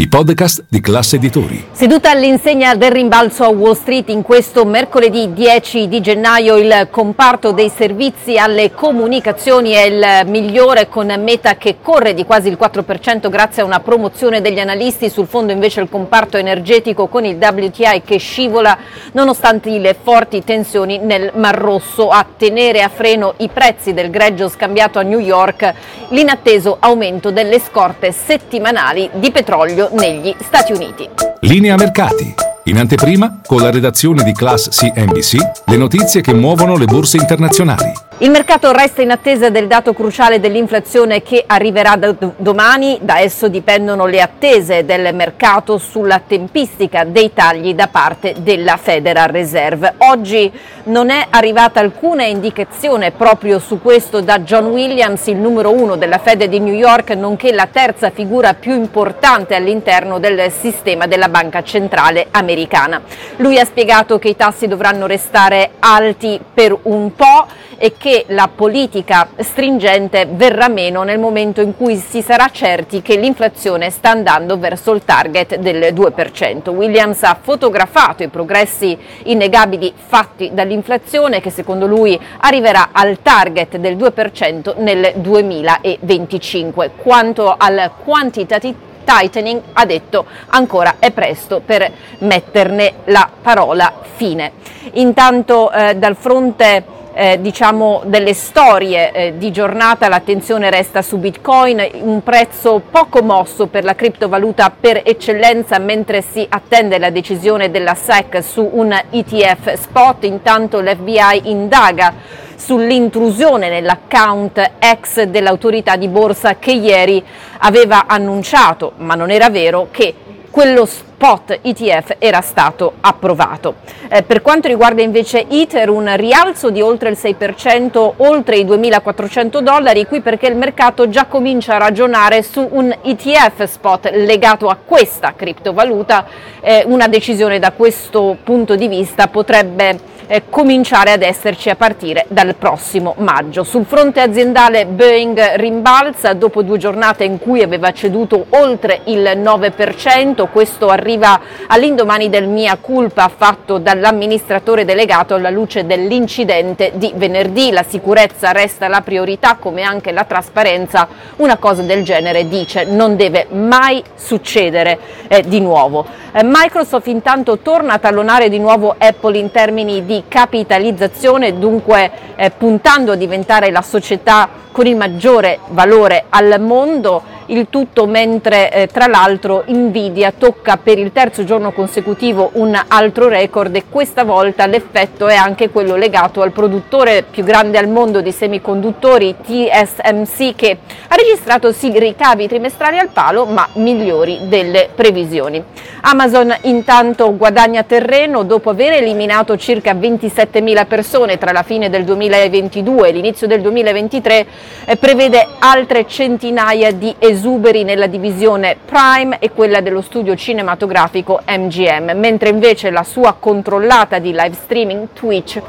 i podcast di classe editori. Seduta all'insegna del rimbalzo a Wall Street in questo mercoledì 10 di gennaio il comparto dei servizi alle comunicazioni è il migliore con Meta che corre di quasi il 4% grazie a una promozione degli analisti, sul fondo invece il comparto energetico con il WTI che scivola nonostante le forti tensioni nel Mar Rosso a tenere a freno i prezzi del greggio scambiato a New York l'inatteso aumento delle scorte settimanali di petrolio negli Stati Uniti. Linea mercati. In anteprima, con la redazione di Class CNBC, le notizie che muovono le borse internazionali. Il mercato resta in attesa del dato cruciale dell'inflazione che arriverà da domani, da esso dipendono le attese del mercato sulla tempistica dei tagli da parte della Federal Reserve. Oggi non è arrivata alcuna indicazione proprio su questo da John Williams, il numero uno della Fed di New York, nonché la terza figura più importante all'interno del sistema della Banca Centrale Americana. Lui ha spiegato che i tassi dovranno restare alti per un po' e che la politica stringente verrà meno nel momento in cui si sarà certi che l'inflazione sta andando verso il target del 2%. Williams ha fotografato i progressi innegabili fatti dall'inflazione che secondo lui arriverà al target del 2% nel 2025. Quanto al quantitative tightening ha detto ancora è presto per metterne la parola fine. Intanto eh, dal fronte eh, diciamo delle storie eh, di giornata l'attenzione resta su Bitcoin, un prezzo poco mosso per la criptovaluta per eccellenza mentre si attende la decisione della SEC su un ETF spot, intanto l'FBI indaga sull'intrusione nell'account ex dell'autorità di borsa che ieri aveva annunciato, ma non era vero, che quello spot ETF era stato approvato. Eh, per quanto riguarda invece ITER, un rialzo di oltre il 6%, oltre i 2.400 dollari, qui perché il mercato già comincia a ragionare su un ETF spot legato a questa criptovaluta. Eh, una decisione da questo punto di vista potrebbe eh, cominciare ad esserci a partire dal prossimo maggio. Sul fronte aziendale Boeing rimbalza dopo due giornate in cui aveva ceduto oltre il 9%, questo arriva all'indomani del mia culpa fatto dall'amministratore delegato alla luce dell'incidente di venerdì. La sicurezza resta la priorità come anche la trasparenza. Una cosa del genere dice non deve mai succedere eh, di nuovo. Eh, Microsoft intanto torna a tallonare di nuovo Apple in termini di capitalizzazione, dunque eh, puntando a diventare la società con il maggiore valore al mondo, il tutto mentre eh, tra l'altro Nvidia tocca per il terzo giorno consecutivo un altro record e questa volta l'effetto è anche quello legato al produttore più grande al mondo di semiconduttori TSMC che ha registrato sì ricavi trimestrali al palo ma migliori delle previsioni. Amazon intanto guadagna terreno dopo aver eliminato circa 27.000 persone tra la fine del 2022 e l'inizio del 2023 eh, prevede altre centinaia di esuberi nella divisione Prime e quella dello studio cinematografico MGM, mentre invece la sua controllata di live streaming Twitch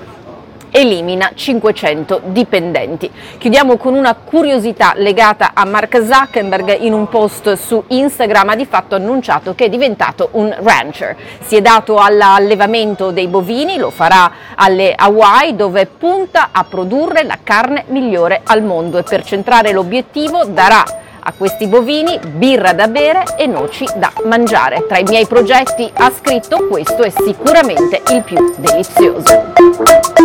elimina 500 dipendenti. Chiudiamo con una curiosità legata a Mark Zuckerberg in un post su Instagram ha di fatto annunciato che è diventato un rancher. Si è dato all'allevamento dei bovini, lo farà alle Hawaii dove punta a produrre la carne migliore al mondo e per centrare l'obiettivo darà a questi bovini birra da bere e noci da mangiare. Tra i miei progetti ha scritto questo è sicuramente il più delizioso.